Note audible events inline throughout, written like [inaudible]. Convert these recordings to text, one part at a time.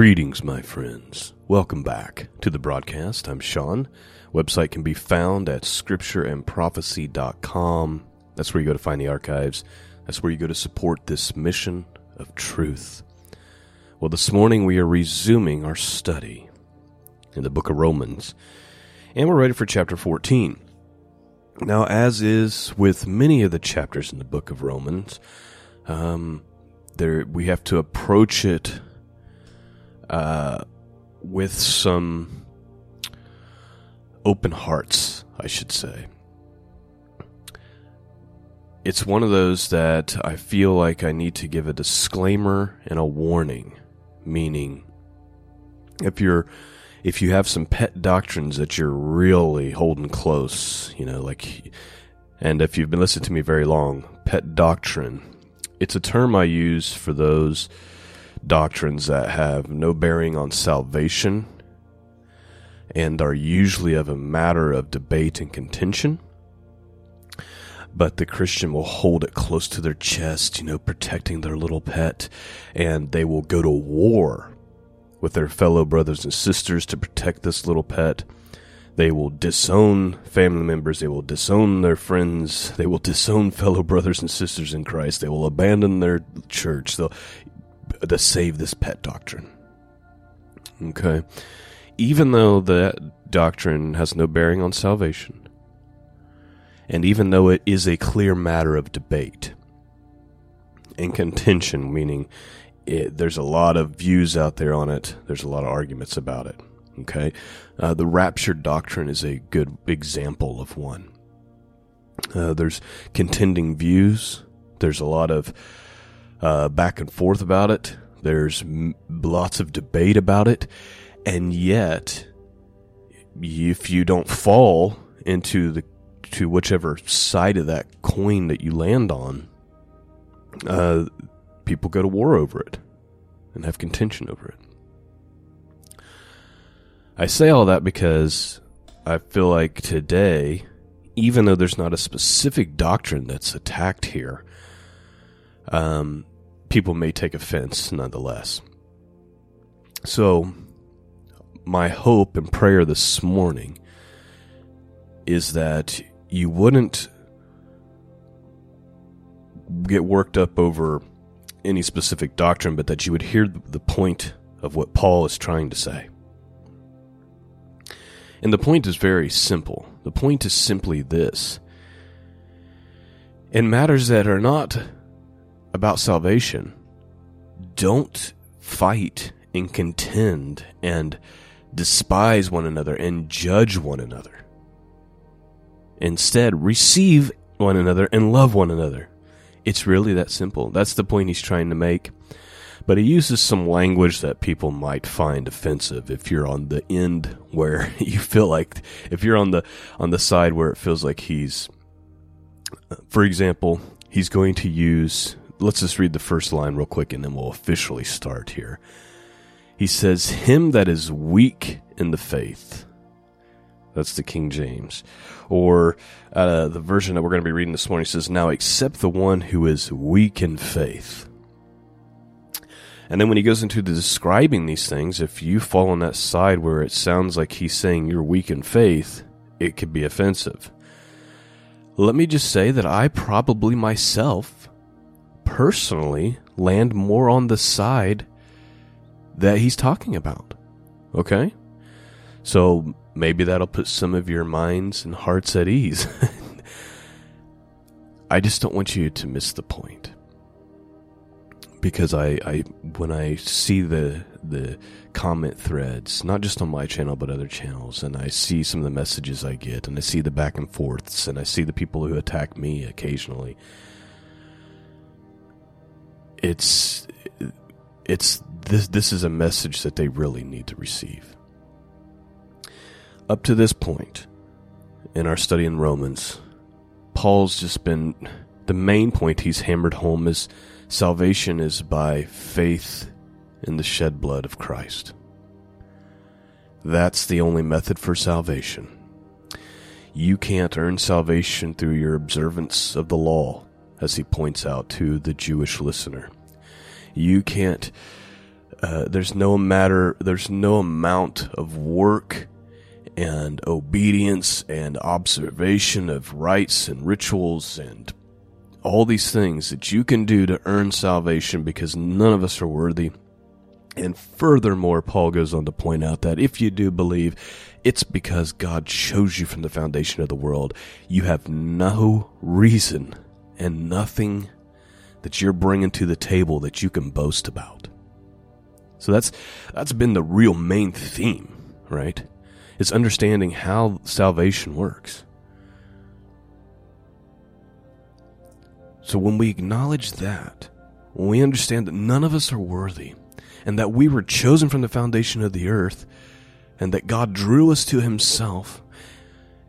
Greetings, my friends. Welcome back to the broadcast. I'm Sean. Website can be found at scriptureandprophecy.com. That's where you go to find the archives. That's where you go to support this mission of truth. Well, this morning we are resuming our study in the book of Romans, and we're ready for chapter 14. Now, as is with many of the chapters in the book of Romans, um, there we have to approach it uh, with some open hearts, I should say. It's one of those that I feel like I need to give a disclaimer and a warning, meaning if you're if you have some pet doctrines that you're really holding close, you know, like and if you've been listening to me very long, pet doctrine, it's a term I use for those doctrines that have no bearing on salvation and are usually of a matter of debate and contention. But the Christian will hold it close to their chest, you know, protecting their little pet, and they will go to war with their fellow brothers and sisters to protect this little pet. They will disown family members. They will disown their friends. They will disown fellow brothers and sisters in Christ. They will abandon their church. They'll, to save this pet doctrine. Okay. Even though that doctrine has no bearing on salvation, and even though it is a clear matter of debate and contention, meaning it, there's a lot of views out there on it, there's a lot of arguments about it. Okay. Uh, the rapture doctrine is a good example of one. Uh, there's contending views. There's a lot of uh, back and forth about it. There's m- lots of debate about it. And yet, if you don't fall into the to whichever side of that coin that you land on, uh, people go to war over it and have contention over it. I say all that because I feel like today, even though there's not a specific doctrine that's attacked here, um, people may take offense nonetheless. So, my hope and prayer this morning is that you wouldn't get worked up over any specific doctrine, but that you would hear the point of what Paul is trying to say. And the point is very simple. The point is simply this. In matters that are not about salvation, don't fight and contend and despise one another and judge one another. Instead, receive one another and love one another. It's really that simple. That's the point he's trying to make. But he uses some language that people might find offensive if you're on the end where [laughs] you feel like if you're on the on the side where it feels like he's uh, for example, he's going to use let's just read the first line real quick and then we'll officially start here. He says, Him that is weak in the faith. That's the King James. Or uh, the version that we're going to be reading this morning says, Now accept the one who is weak in faith. And then when he goes into the describing these things, if you fall on that side where it sounds like he's saying you're weak in faith, it could be offensive. Let me just say that I probably myself personally land more on the side that he's talking about. Okay? So maybe that'll put some of your minds and hearts at ease. [laughs] I just don't want you to miss the point. Because I, I when I see the the comment threads, not just on my channel but other channels, and I see some of the messages I get, and I see the back and forths, and I see the people who attack me occasionally, it's it's this this is a message that they really need to receive. Up to this point in our study in Romans, Paul's just been the main point he's hammered home is salvation is by faith in the shed blood of Christ. That's the only method for salvation. You can't earn salvation through your observance of the law as he points out to the Jewish listener. You can't uh, there's no matter, there's no amount of work and obedience and observation of rites and rituals and all these things that you can do to earn salvation because none of us are worthy. And furthermore, Paul goes on to point out that if you do believe, it's because God chose you from the foundation of the world. You have no reason and nothing that you're bringing to the table that you can boast about. So that's that's been the real main theme, right? It's understanding how salvation works. So when we acknowledge that, when we understand that none of us are worthy, and that we were chosen from the foundation of the earth, and that God drew us to Himself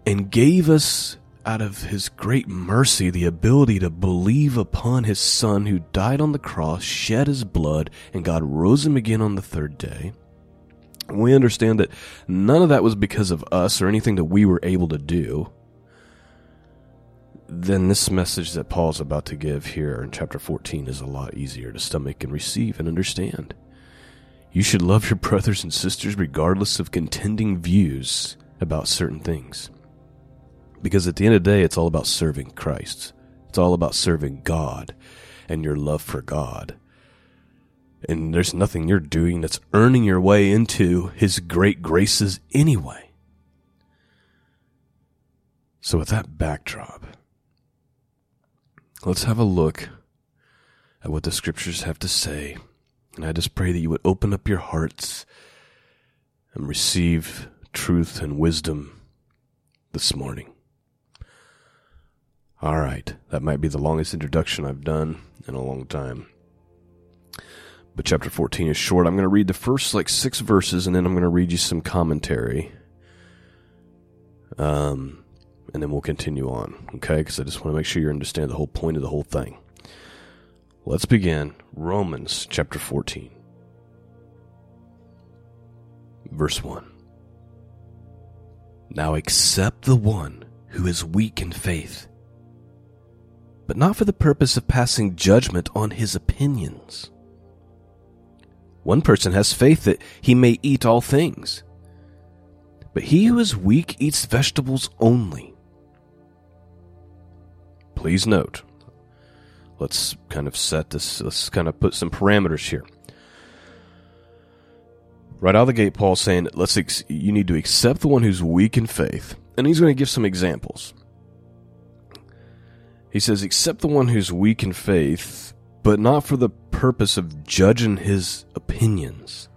and gave us, out of His great mercy, the ability to believe upon His Son who died on the cross, shed His blood, and God rose Him again on the third day. We understand that none of that was because of us or anything that we were able to do. Then this message that Paul's about to give here in chapter 14 is a lot easier to stomach and receive and understand. You should love your brothers and sisters regardless of contending views about certain things. Because at the end of the day, it's all about serving Christ. It's all about serving God and your love for God. And there's nothing you're doing that's earning your way into His great graces anyway. So, with that backdrop, let's have a look at what the scriptures have to say and I just pray that you would open up your hearts and receive truth and wisdom this morning. All right, that might be the longest introduction I've done in a long time. But chapter 14 is short. I'm going to read the first like six verses and then I'm going to read you some commentary. Um, and then we'll continue on, okay? Because I just want to make sure you understand the whole point of the whole thing. Let's begin Romans chapter 14, verse 1. Now accept the one who is weak in faith, but not for the purpose of passing judgment on his opinions. One person has faith that he may eat all things, but he who is weak eats vegetables only. Please note, let's kind of set this, let's kind of put some parameters here. Right out of the gate, Paul's saying, let's ex- you need to accept the one who's weak in faith. And he's going to give some examples. He says, Except the one who's weak in faith, but not for the purpose of judging his opinions.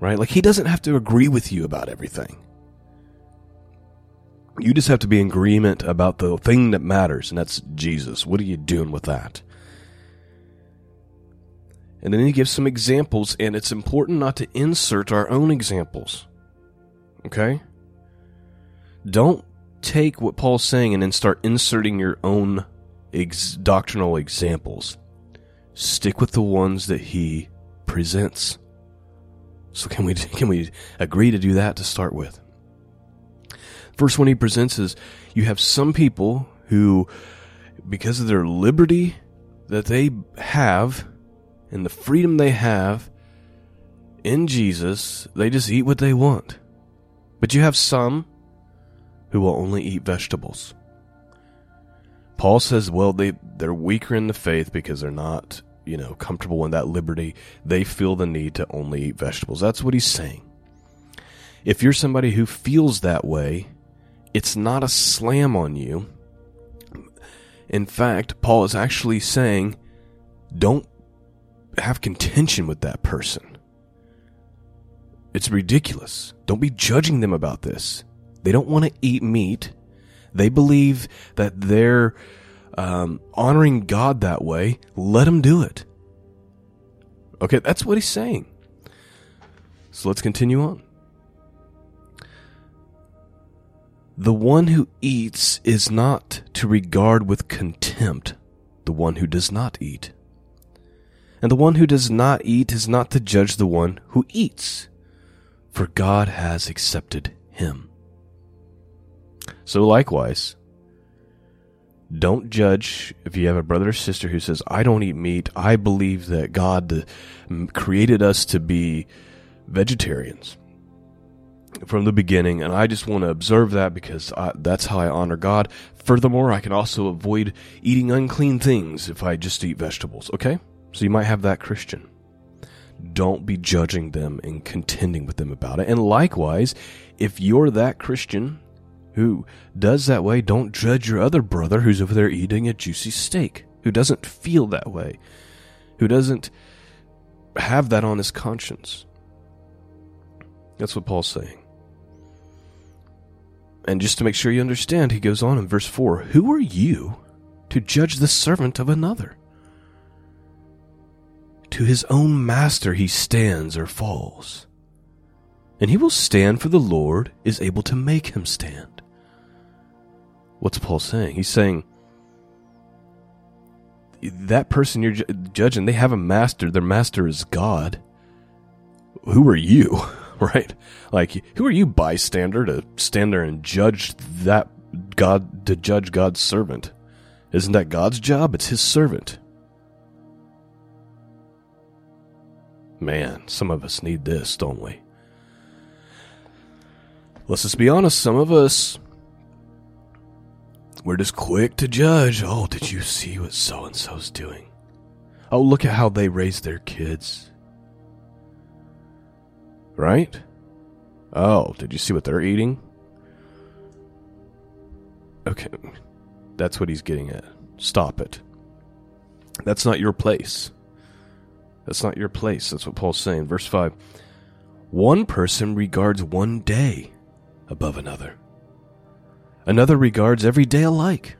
Right? Like, he doesn't have to agree with you about everything. You just have to be in agreement about the thing that matters, and that's Jesus. What are you doing with that? And then he gives some examples, and it's important not to insert our own examples. Okay? Don't take what Paul's saying and then start inserting your own ex- doctrinal examples. Stick with the ones that he presents. So can we [laughs] can we agree to do that to start with? First one he presents is you have some people who because of their liberty that they have and the freedom they have in Jesus, they just eat what they want. But you have some who will only eat vegetables. Paul says, well, they, they're weaker in the faith because they're not, you know, comfortable in that liberty. They feel the need to only eat vegetables. That's what he's saying. If you're somebody who feels that way, it's not a slam on you. In fact, Paul is actually saying, don't have contention with that person. It's ridiculous. Don't be judging them about this. They don't want to eat meat. They believe that they're um, honoring God that way. Let them do it. Okay, that's what he's saying. So let's continue on. The one who eats is not to regard with contempt the one who does not eat. And the one who does not eat is not to judge the one who eats, for God has accepted him. So likewise, Don't judge if you have a brother or sister who says, I don't eat meat. I believe that God created us to be vegetarians from the beginning, and I just want to observe that because I, that's how I honor God. Furthermore, I can also avoid eating unclean things if I just eat vegetables, okay? So you might have that Christian. Don't be judging them and contending with them about it. And likewise, if you're that Christian who does that way, don't judge your other brother who's over there eating a juicy steak, who doesn't feel that way, who doesn't have that on his conscience. That's what Paul's saying. And just to make sure you understand, he goes on in verse 4 Who are you to judge the servant of another? To his own master he stands or falls. And he will stand, for the Lord is able to make him stand. What's Paul saying? He's saying that person you're ju- judging, they have a master. Their master is God. Who are you? [laughs] right? Like, who are you, bystander, to stand there and judge that God, to judge God's servant? Isn't that God's job? It's his servant. Man, some of us need this, don't we? Let's just be honest, some of us, we're just quick to judge. Oh, did you see what so and so's doing? Oh, look at how they raise their kids. Right? Oh, did you see what they're eating? Okay. That's what he's getting at. Stop it. That's not your place. That's not your place. That's what Paul's saying. Verse 5 One person regards one day above another, another regards every day alike.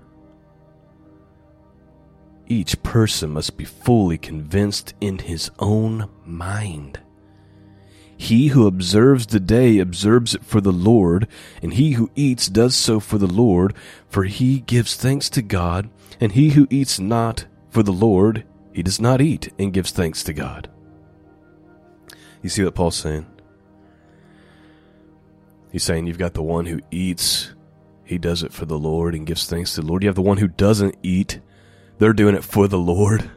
Each person must be fully convinced in his own mind. He who observes the day observes it for the Lord, and he who eats does so for the Lord, for he gives thanks to God, and he who eats not for the Lord, he does not eat and gives thanks to God. You see what Paul's saying? He's saying you've got the one who eats, he does it for the Lord and gives thanks to the Lord. You have the one who doesn't eat, they're doing it for the Lord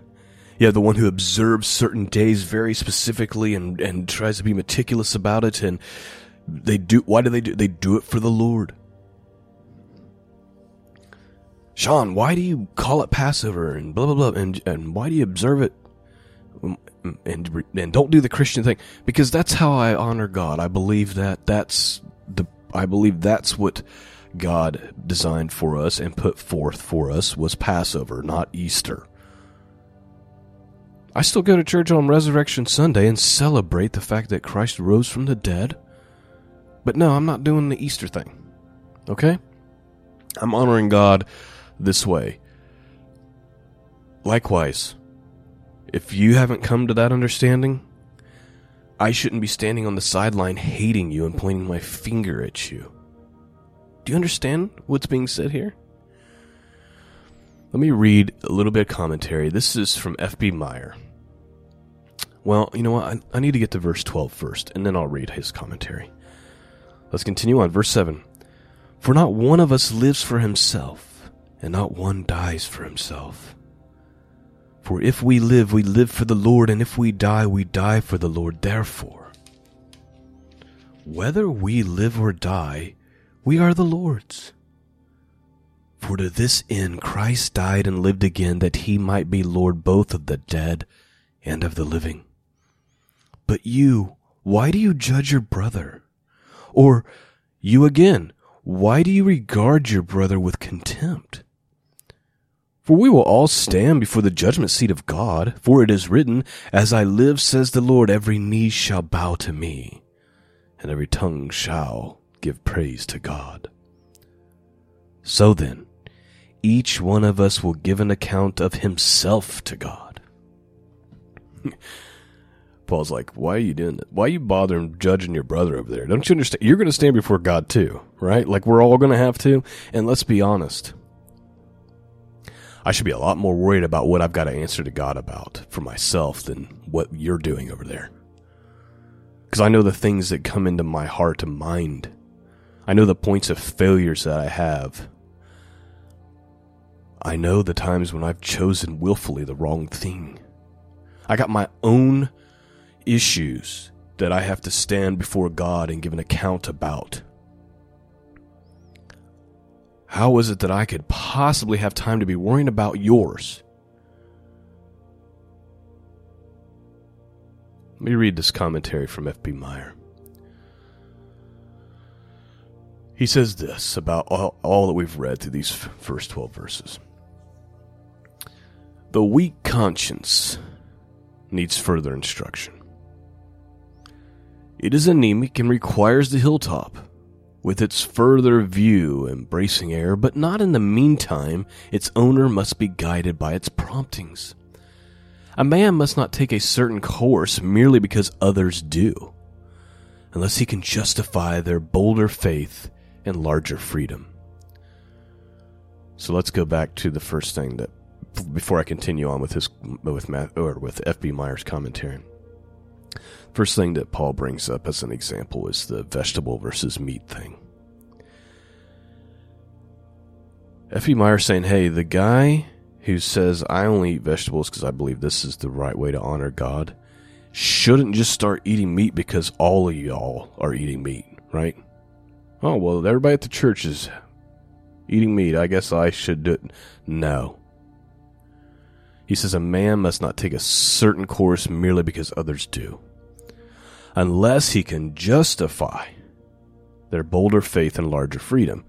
You have the one who observes certain days very specifically and, and tries to be meticulous about it. And they do, why do they do, they do it for the Lord. Sean, why do you call it Passover and blah, blah, blah, and, and why do you observe it? And, and, and don't do the Christian thing because that's how I honor God. I believe that that's the, I believe that's what God designed for us and put forth for us was Passover, not Easter. I still go to church on Resurrection Sunday and celebrate the fact that Christ rose from the dead. But no, I'm not doing the Easter thing. Okay? I'm honoring God this way. Likewise, if you haven't come to that understanding, I shouldn't be standing on the sideline hating you and pointing my finger at you. Do you understand what's being said here? Let me read a little bit of commentary. This is from F.B. Meyer. Well, you know what? I, I need to get to verse 12 first, and then I'll read his commentary. Let's continue on. Verse 7 For not one of us lives for himself, and not one dies for himself. For if we live, we live for the Lord, and if we die, we die for the Lord. Therefore, whether we live or die, we are the Lord's. For to this end Christ died and lived again, that he might be Lord both of the dead and of the living. But you, why do you judge your brother? Or you again, why do you regard your brother with contempt? For we will all stand before the judgment seat of God, for it is written, As I live, says the Lord, every knee shall bow to me, and every tongue shall give praise to God. So then, each one of us will give an account of himself to God. [laughs] Paul's like, why are you doing that? Why are you bothering judging your brother over there? Don't you understand? You're going to stand before God too, right? Like we're all going to have to. And let's be honest. I should be a lot more worried about what I've got to answer to God about for myself than what you're doing over there. Because I know the things that come into my heart and mind. I know the points of failures that I have. I know the times when I've chosen willfully the wrong thing. I got my own issues that I have to stand before God and give an account about. How is it that I could possibly have time to be worrying about yours? Let me read this commentary from F.B. Meyer. He says this about all, all that we've read through these first 12 verses. The weak conscience needs further instruction. It is anemic and requires the hilltop, with its further view embracing air, but not in the meantime, its owner must be guided by its promptings. A man must not take a certain course merely because others do, unless he can justify their bolder faith and larger freedom. So let's go back to the first thing that before I continue on with his with Matt, or with FB Meyer's commentary. First thing that Paul brings up as an example is the vegetable versus meat thing. F.B. Meyer saying, hey, the guy who says, I only eat vegetables because I believe this is the right way to honor God, shouldn't just start eating meat because all of y'all are eating meat, right? Oh, well, everybody at the church is eating meat. I guess I should do it. No. He says a man must not take a certain course merely because others do, unless he can justify their bolder faith and larger freedom.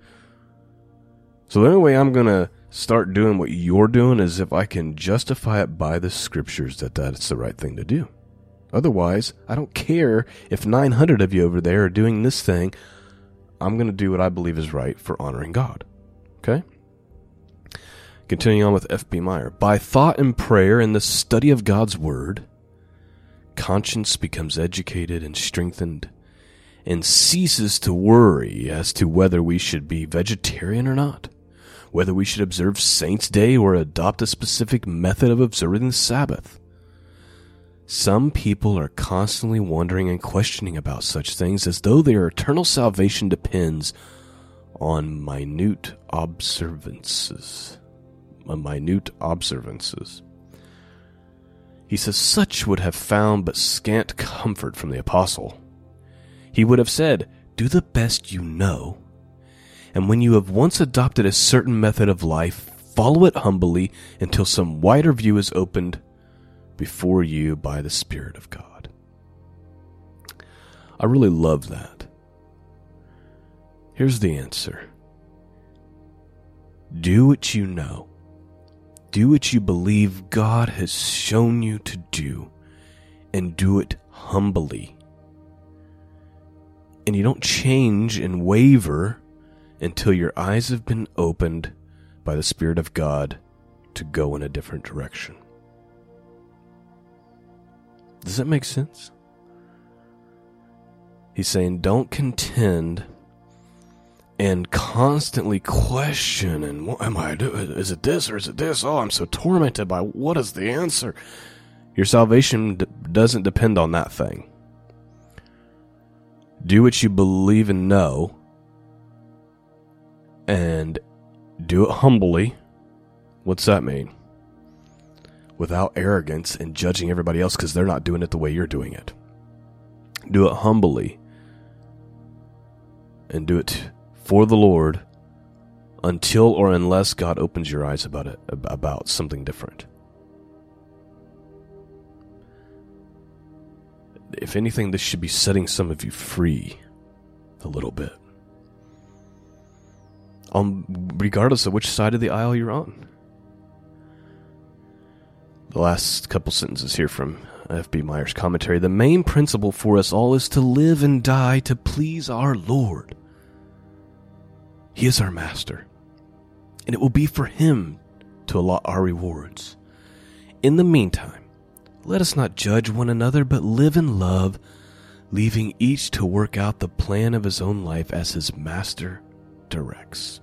So the only way I'm going to start doing what you're doing is if I can justify it by the scriptures that that's the right thing to do. Otherwise, I don't care if 900 of you over there are doing this thing. I'm going to do what I believe is right for honoring God. Okay? Continuing on with F.B. Meyer. By thought and prayer and the study of God's Word, conscience becomes educated and strengthened and ceases to worry as to whether we should be vegetarian or not, whether we should observe Saints' Day or adopt a specific method of observing the Sabbath. Some people are constantly wondering and questioning about such things as though their eternal salvation depends on minute observances. On minute observances. He says, Such would have found but scant comfort from the apostle. He would have said, Do the best you know, and when you have once adopted a certain method of life, follow it humbly until some wider view is opened before you by the Spirit of God. I really love that. Here's the answer do what you know, do what you believe God has shown you to do, and do it humbly. And you don't change and waver until your eyes have been opened by the Spirit of God to go in a different direction. Does that make sense? He's saying, don't contend and constantly question and what am I doing? Is it this or is it this? Oh, I'm so tormented by what is the answer? Your salvation d- doesn't depend on that thing. Do what you believe and know, and do it humbly. What's that mean? Without arrogance and judging everybody else because they're not doing it the way you're doing it. Do it humbly and do it for the Lord until or unless God opens your eyes about it about something different. If anything, this should be setting some of you free a little bit. Um, regardless of which side of the aisle you're on the last couple sentences here from F.B. Meyer's commentary. The main principle for us all is to live and die to please our Lord. He is our master, and it will be for him to allot our rewards. In the meantime, let us not judge one another, but live in love, leaving each to work out the plan of his own life as his master directs.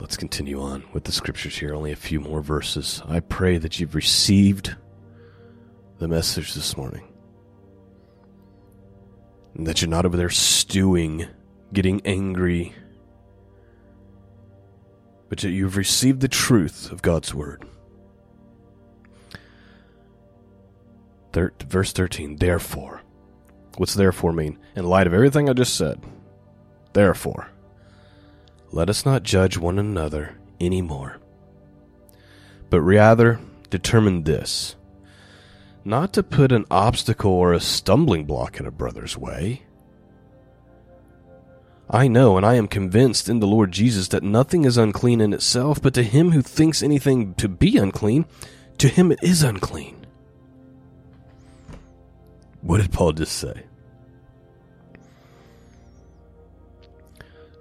Let's continue on with the scriptures here. Only a few more verses. I pray that you've received the message this morning. And that you're not over there stewing, getting angry, but that you've received the truth of God's word. Thir- verse 13, therefore. What's therefore mean? In light of everything I just said, therefore, let us not judge one another any more, but rather determine this not to put an obstacle or a stumbling block in a brother's way. I know and I am convinced in the Lord Jesus that nothing is unclean in itself, but to him who thinks anything to be unclean, to him it is unclean. What did Paul just say?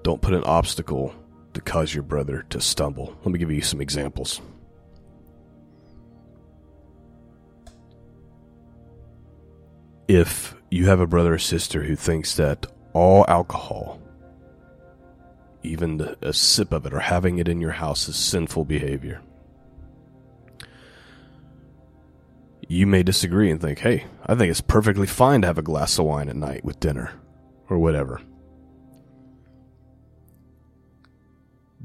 Don't put an obstacle to cause your brother to stumble. Let me give you some examples. If you have a brother or sister who thinks that all alcohol, even a sip of it or having it in your house, is sinful behavior, you may disagree and think, hey, I think it's perfectly fine to have a glass of wine at night with dinner or whatever.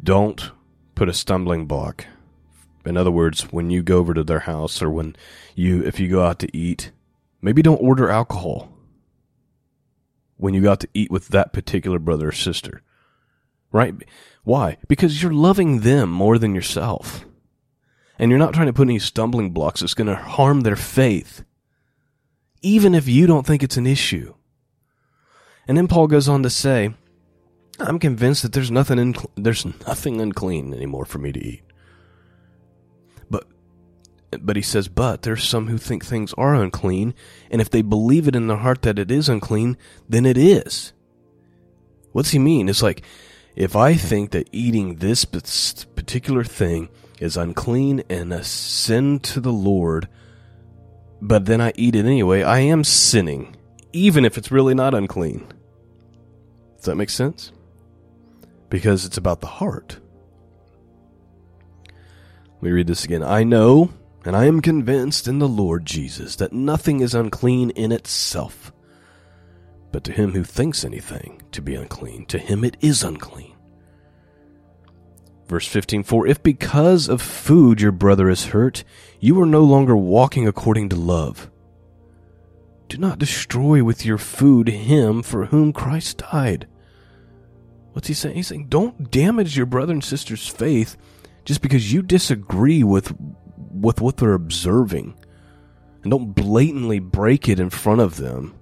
Don't put a stumbling block. In other words, when you go over to their house or when you, if you go out to eat, maybe don't order alcohol when you go out to eat with that particular brother or sister. Right? Why? Because you're loving them more than yourself and you're not trying to put any stumbling blocks that's going to harm their faith, even if you don't think it's an issue. And then Paul goes on to say, I'm convinced that there's nothing in, there's nothing unclean anymore for me to eat. But but he says, but there's some who think things are unclean, and if they believe it in their heart that it is unclean, then it is. What's he mean? It's like if I think that eating this particular thing is unclean and a sin to the Lord, but then I eat it anyway, I am sinning, even if it's really not unclean. Does that make sense? Because it's about the heart. We read this again. I know, and I am convinced in the Lord Jesus, that nothing is unclean in itself. But to him who thinks anything to be unclean, to him it is unclean. Verse 15 For if because of food your brother is hurt, you are no longer walking according to love. Do not destroy with your food him for whom Christ died. What's he saying? He's saying, don't damage your brother and sister's faith just because you disagree with, with what they're observing. And don't blatantly break it in front of them.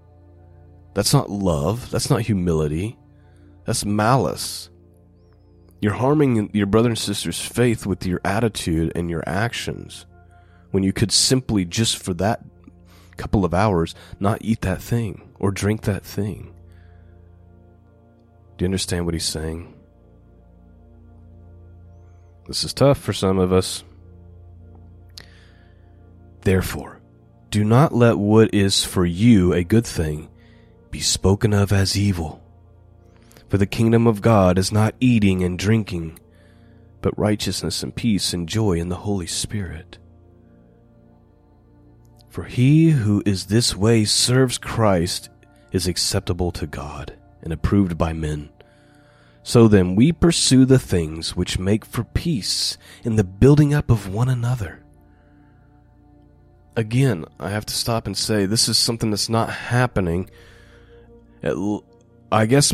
That's not love. That's not humility. That's malice. You're harming your brother and sister's faith with your attitude and your actions when you could simply, just for that couple of hours, not eat that thing or drink that thing. Do you understand what he's saying? This is tough for some of us. Therefore, do not let what is for you a good thing be spoken of as evil. For the kingdom of God is not eating and drinking, but righteousness and peace and joy in the Holy Spirit. For he who is this way serves Christ is acceptable to God and approved by men. So then we pursue the things which make for peace in the building up of one another. Again, I have to stop and say this is something that's not happening. I guess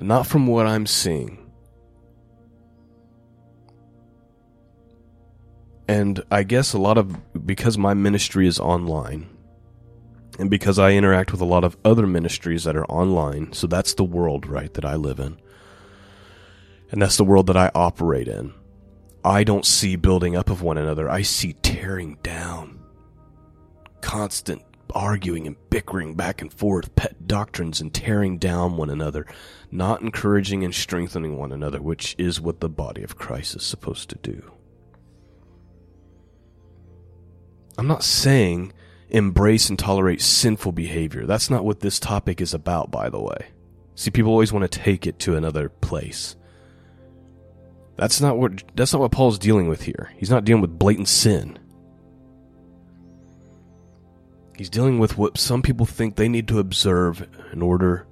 not from what I'm seeing. And I guess a lot of, because my ministry is online, and because I interact with a lot of other ministries that are online, so that's the world, right, that I live in. And that's the world that I operate in. I don't see building up of one another, I see tearing down. Constant arguing and bickering back and forth, pet doctrines and tearing down one another, not encouraging and strengthening one another, which is what the body of Christ is supposed to do. I'm not saying embrace and tolerate sinful behavior. That's not what this topic is about, by the way. See, people always want to take it to another place. That's not what that's not what Paul's dealing with here. He's not dealing with blatant sin. He's dealing with what some people think they need to observe in order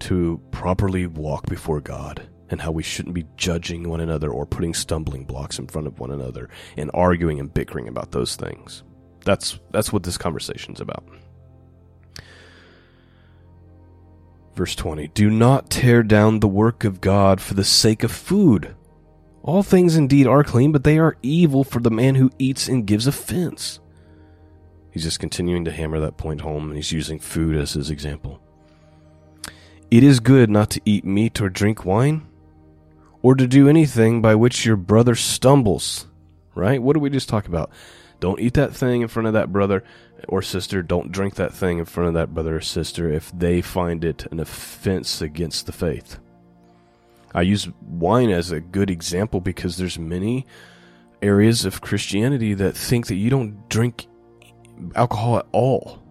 to properly walk before God and how we shouldn't be judging one another or putting stumbling blocks in front of one another and arguing and bickering about those things. That's that's what this conversation's about. Verse 20 Do not tear down the work of God for the sake of food. All things indeed are clean, but they are evil for the man who eats and gives offense. He's just continuing to hammer that point home, and he's using food as his example. It is good not to eat meat or drink wine, or to do anything by which your brother stumbles. Right? What did we just talk about? Don't eat that thing in front of that brother or sister. Don't drink that thing in front of that brother or sister if they find it an offense against the faith. I use wine as a good example because there's many areas of Christianity that think that you don't drink alcohol at all.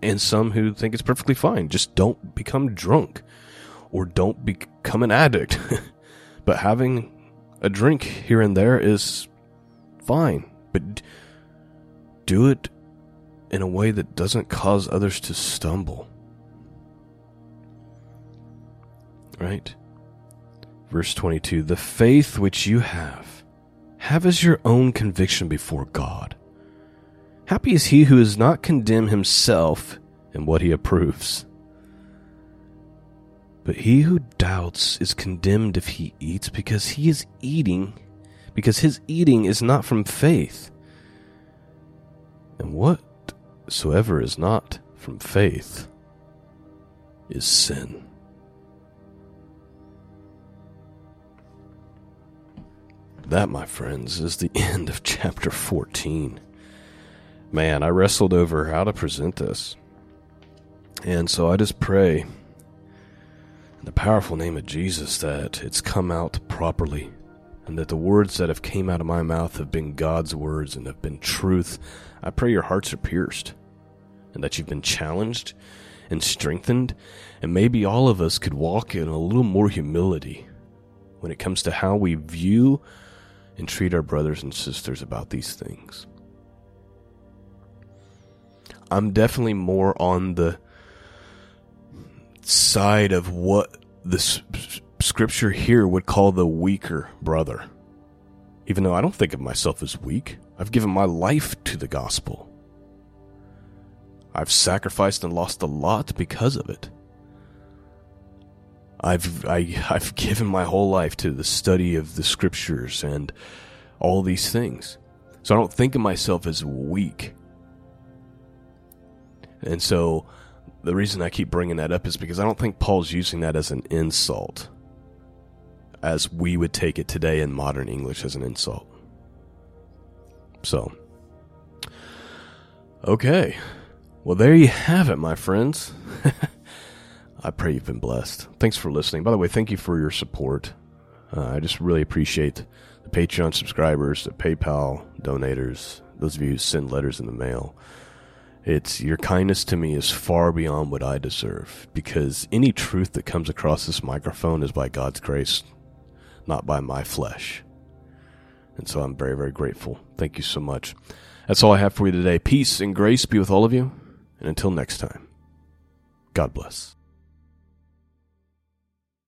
And some who think it's perfectly fine. Just don't become drunk or don't become an addict. [laughs] but having a drink here and there is fine. But do it in a way that doesn't cause others to stumble. Right? Verse 22 The faith which you have, have as your own conviction before God. Happy is he who does not condemn himself in what he approves. But he who doubts is condemned if he eats, because he is eating, because his eating is not from faith. And whatsoever is not from faith is sin. That, my friends, is the [laughs] end of chapter 14. Man, I wrestled over how to present this. And so I just pray in the powerful name of Jesus that it's come out properly and that the words that have came out of my mouth have been God's words and have been truth. I pray your hearts are pierced and that you've been challenged and strengthened and maybe all of us could walk in a little more humility when it comes to how we view and treat our brothers and sisters about these things. I'm definitely more on the side of what the scripture here would call the weaker brother. Even though I don't think of myself as weak, I've given my life to the gospel. I've sacrificed and lost a lot because of it. I've I, have i have given my whole life to the study of the scriptures and all these things. So I don't think of myself as weak. And so the reason I keep bringing that up is because I don't think Paul's using that as an insult, as we would take it today in modern English as an insult. So, okay. Well, there you have it, my friends. [laughs] I pray you've been blessed. Thanks for listening. By the way, thank you for your support. Uh, I just really appreciate the Patreon subscribers, the PayPal donators, those of you who send letters in the mail. It's your kindness to me is far beyond what I deserve because any truth that comes across this microphone is by God's grace, not by my flesh. And so I'm very, very grateful. Thank you so much. That's all I have for you today. Peace and grace be with all of you. And until next time, God bless.